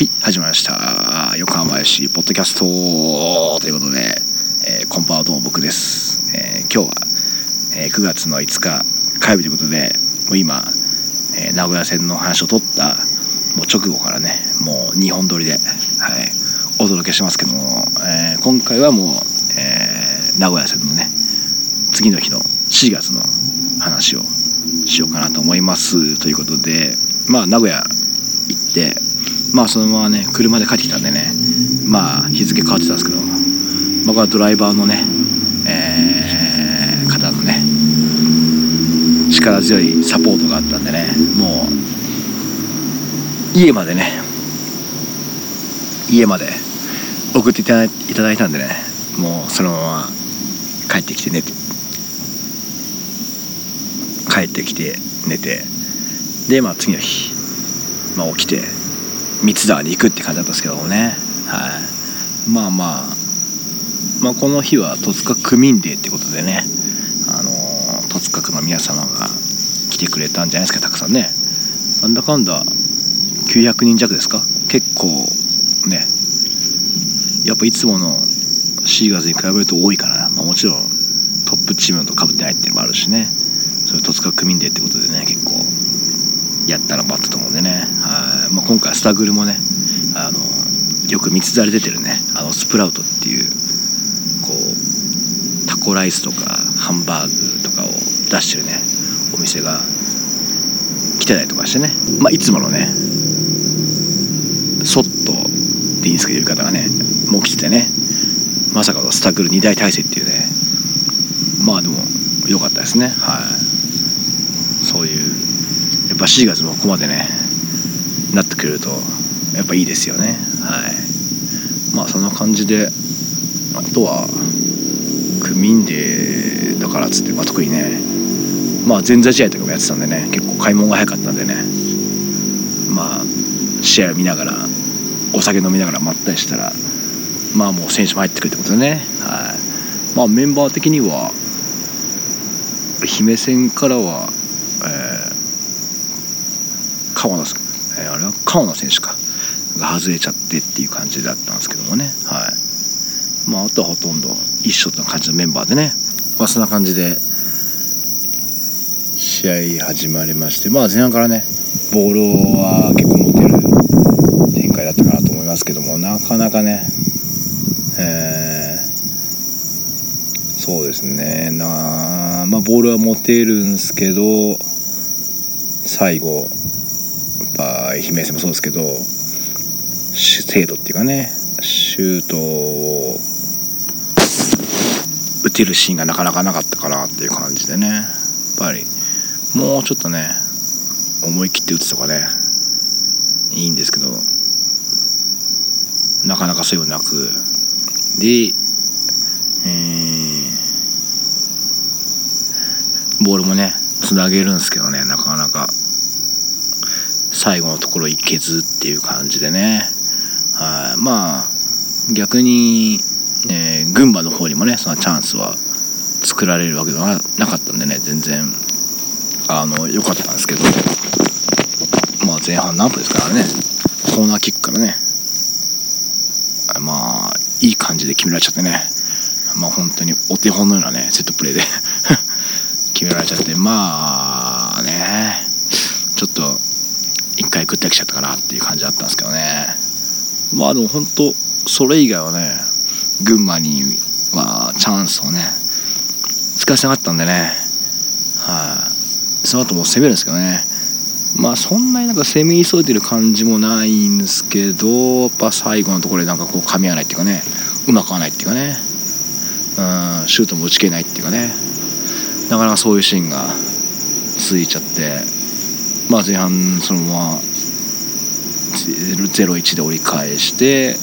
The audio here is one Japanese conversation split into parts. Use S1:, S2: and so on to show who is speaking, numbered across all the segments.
S1: はい始まりました。横浜市ポッドキャストということで、えー、こんばんはどうも僕です、えー、今日は、えー、9月の5日火曜日ということでもう今、え名古屋線の話を取ったもう直後からねもう2本撮りで、はい、お届けしますけども、え今回はもう、え名古屋線のね次の日の4月の話をしようかなと思います。ということでまあ名古屋行ってまあそのままね車で帰ってきたんでねまあ日付変わってたんですけど僕はドライバーのね、えー、方のね力強いサポートがあったんでねもう家までね家まで送っていただいたんでねもうそのまま帰ってきて寝て帰ってきて寝てでまあ次の日、まあ、起きて三沢に行くって感じだったんですけどもね、はい、まあまあ。まあこの日は戸塚区民デーってことでね。あの戸塚区の皆様が来てくれたんじゃないですかたくさんね。なんだかんだ900人弱ですか？結構ね。やっぱいつもの4月に比べると多いからな、まあ、もちろんトップチームとかぶってないっていうのもあるしね。それ戸塚区民デーってことでね結構。やったらばったと思うんでね。はい、まあ、今回スタグルもねあのよく三つざり出てるね。あのスプラウトっていうこうタコライスとかハンバーグとかを出してるね。お店が来てたりとかしてね、まあ、いつものねソットでいいんですけど呼び方がねもう来ててね。まさかのスタグル2大体制っていうね。まあでも良かったですね。はい。ぱ4月もここまでねなってくれるとやっぱいいですよね。はい。まあそんな感じであとは区民デーだからっつって、まあ、特にねまあ前座試合とかもやってたんでね結構買い物が早かったんでねまあ試合を見ながらお酒飲みながらまったりしたらまあもう選手も入ってくるってことでね。はい。まあメンバー的には姫戦からは、川野、えー、あれは川野選手か。が外れちゃってっていう感じだったんですけどもね。はい。まああとはほとんど一緒って感じのメンバーでね。まあそんな感じで試合始まりましてまあ前半からねボールは結構持てる展開だったかなと思いますけどもなかなかねえー、そうですね。なまあボールは持てるんですけど最後やっぱ姫路もそうですけど精度っていうかねシュートを打てるシーンがなかなかなかったかなっていう感じでねやっぱりもうちょっとね思い切って打つとかねいいんですけどなかなかそういうのなく。で、えー、ボールもねつなげるんですけどねなかなか。最後のところいけずっていう感じでね。はい。まあ逆に、えー、群馬の方にもねそのチャンスは作られるわけではなかったんでね全然あの良かったんですけど。まあ前半何分ですからね。コーナーキックからね。まあいい感じで決められちゃってね。まあ本当にお手本のようなねセットプレーで 決められちゃって。まあね。ちょっと一回食ってきちゃったかなっていう感じだったんですけどね。まあでも本当それ以外はね群馬にまあチャンスをね使わせなかったんでね。はい、その後も攻めるんですけどね。まあそんなになんか攻め急いでる感じもないんですけどやっぱ最後のところでなんかこう噛み合わないっていうかね。うまく合わないっていうかね。うん。シュートも打ち切れないっていうかね。なかなかそういうシーンが続いちゃって。まあ前半そのまま0-1で折り返して、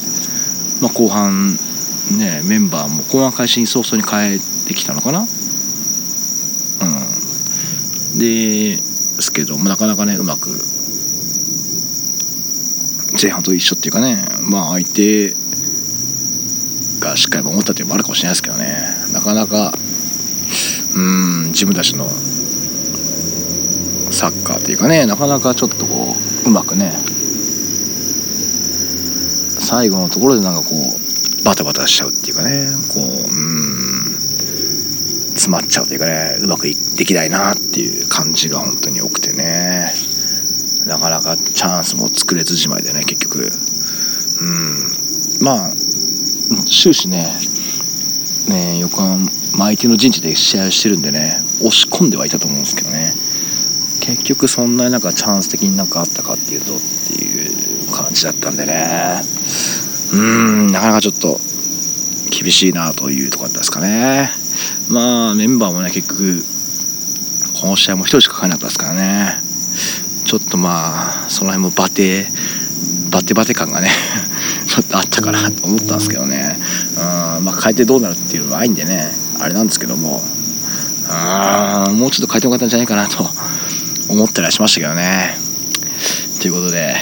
S1: まあ、後半ねメンバーも後半開始に早々に変えてきたのかな。うん。ですけどなかなかねうまく前半と一緒っていうかねまあ相手がしっかり守ったっていうのもあるかもしれないですけどね。なかなかうん自分たちのサッカーっていうかねなかなかちょっとこううまくね最後のところでなんかこうバタバタしちゃうっていうかねこううん詰まっちゃうというかねうまくできないなっていう感じが本当に多くてねなかなかチャンスも作れずじまいでね結局。うんまあ終始ねね横浜相手の陣地で試合してるんでね押し込んではいたと思うんですけどね。結局そんなになんかチャンス的になんかあったかっていうとっていう感じだったんでね。うんなかなかちょっと厳しいなというところですかね。まあメンバーもね結局この試合も1人しかかかなかったですからね。ちょっとまあその辺もバテバテバテ感がね ちょっとあったかなと思ったんですけどね。うんまあ変えてどうなるっていうのはないんでねあれなんですけども。うんもうちょっと変えてもかったんじゃないかなと思ったりはしましたけどね。ということで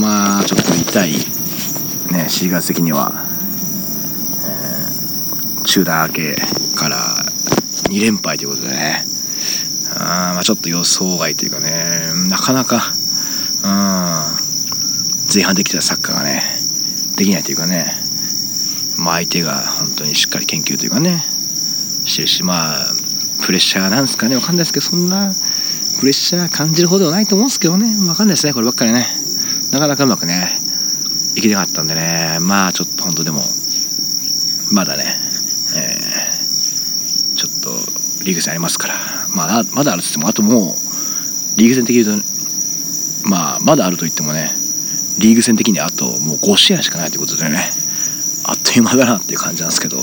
S1: まあちょっと痛い。ね4月的には、えー、中断明けから2連敗ということでね。あまあちょっと予想外というかね。なかなかうん前半できたサッカーがねできないというかね。まあ相手が本当にしっかり研究というかねしてるしまあプレッシャーなんですかね。分かんないですけどそんなプレッシャー感じるほどではないと思うんですけどね。分かんないですねこればっかりね。なかなかうまくねいけなかったんでね。まあちょっと本当でもまだね、えー、ちょっとリーグ戦ありますから。まだまだあるっつってもあともうリーグ戦的に言うとまあまだあると言ってもねリーグ戦的にあともう5試合しかないということでねあっという間だなっていう感じなんですけど、は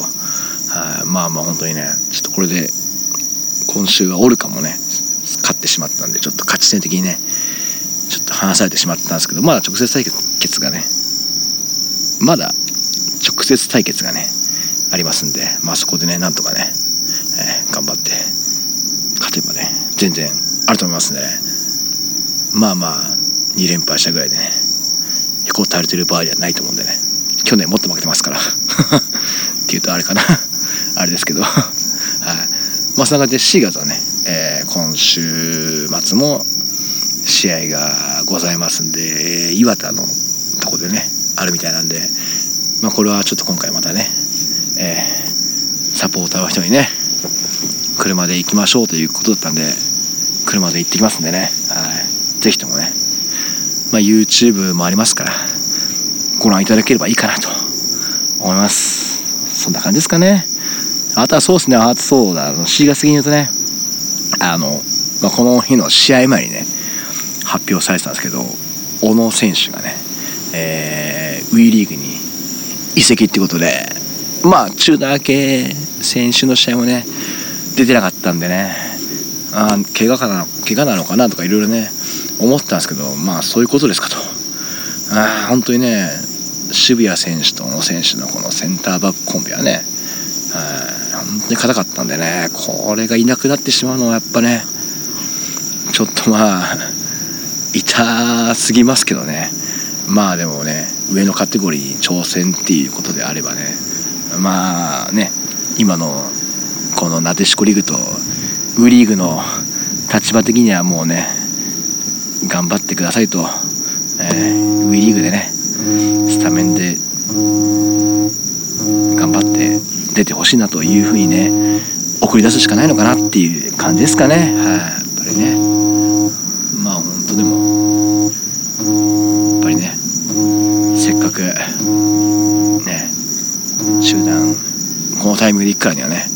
S1: い、まあまあ本当にねちょっとこれで今週はおるかもね勝ってしまったんでちょっと勝ち点的にねちょっと離されてしまったんですけどまだ直接対決がねまだ直接対決がねありますんでまあそこでねなんとかね、えー、頑張って勝てばね全然あると思いますんでね。まあまあ2連敗したぐらいでねへこたれてる場合ではないと思うんでね。去年もっと負けてますから っていうとあれかな。あれですけど。はい。まあそんな感じで4月はね、今週末も試合がございますんで岩田のとこでねあるみたいなんでまあこれはちょっと今回またね、えー、サポーターの人にね車で行きましょうということだったんで車で行ってきますんでね、はい、ぜひともね、まあ、YouTube もありますからご覧いただければいいかなと思います。そんな感じですかね。あとはそうですね。あそうだ。4月的に言うとねあの、まあ、この日の試合前にね発表されてたんですけど小野選手がね、えー、WE リーグに移籍ってことでまあ中断明け選手の試合もね出てなかったんでねあ怪我かな怪我なのかなとかいろいろね思ってたんですけどまあそういうことですかと。あ本当にね渋谷選手と小野選手のこのセンターバックコンビはね本当に硬かったんでねこれがいなくなってしまうのはやっぱねちょっとまあ痛すぎますけどね。まあでもね上のカテゴリーに挑戦っていうことであればねまあね今のこのなでしこリーグとウリーグの立場的にはもうね頑張ってくださいと、えー、ウィリーグでねスタメンで出てほしいなというふうにね送り出すしかないのかなっていう感じですかね。はい、やっぱりね。まあ本当でもやっぱりねせっかくね集団このタイミングで行くからにはね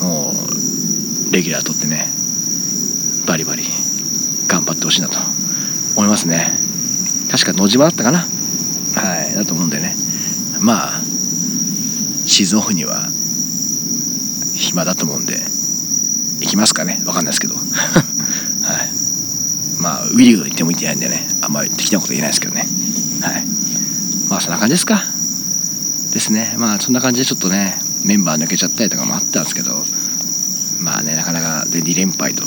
S1: もうレギュラー取ってねバリバリ頑張ってほしいなと思いますね。確か野島だったかな。はい。だと思うんでね。まあシーズンオフには暇だと思うんで行きますかね。分かんないですけど。はい。まあウィリード行ってもいいんじゃないんでね。あんまり適当なこと言えないですけどね。はい。まあそんな感じですか。ですね。まあそんな感じでちょっとねメンバー抜けちゃったりとかもあったんですけど。まあねなかなかで2連敗と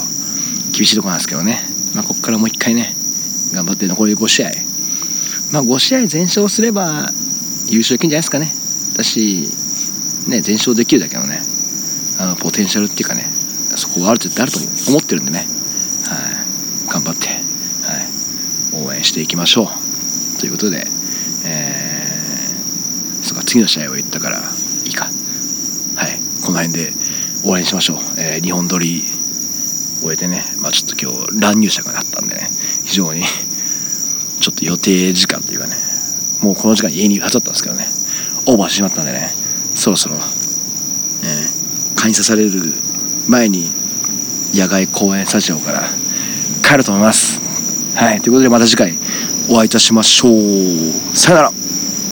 S1: 厳しいとこなんですけどね。まあここからもう一回ね頑張って残り5試合。まあ5試合全勝すれば優勝いけんじゃないですかね。だしね全勝できるだけのねポテンシャルっていうかねそこがある程度あると思ってるんでね、はい、頑張って、はい、応援していきましょう。ということで、えー、そか次の試合を言ったからいいか。はい。この辺で終わりにしましょう、えー、日本撮り終えてねまあちょっと今日乱入者がなったんでね。非常にちょっと予定時間というかね。もうこの時間家にいるはずだったんですけどね。オーバーしてしまったんでね。そろそろ、感謝、される前に野外公演スタジオから帰ると思います。はい。ということでまた次回お会いいたしましょう。さよなら。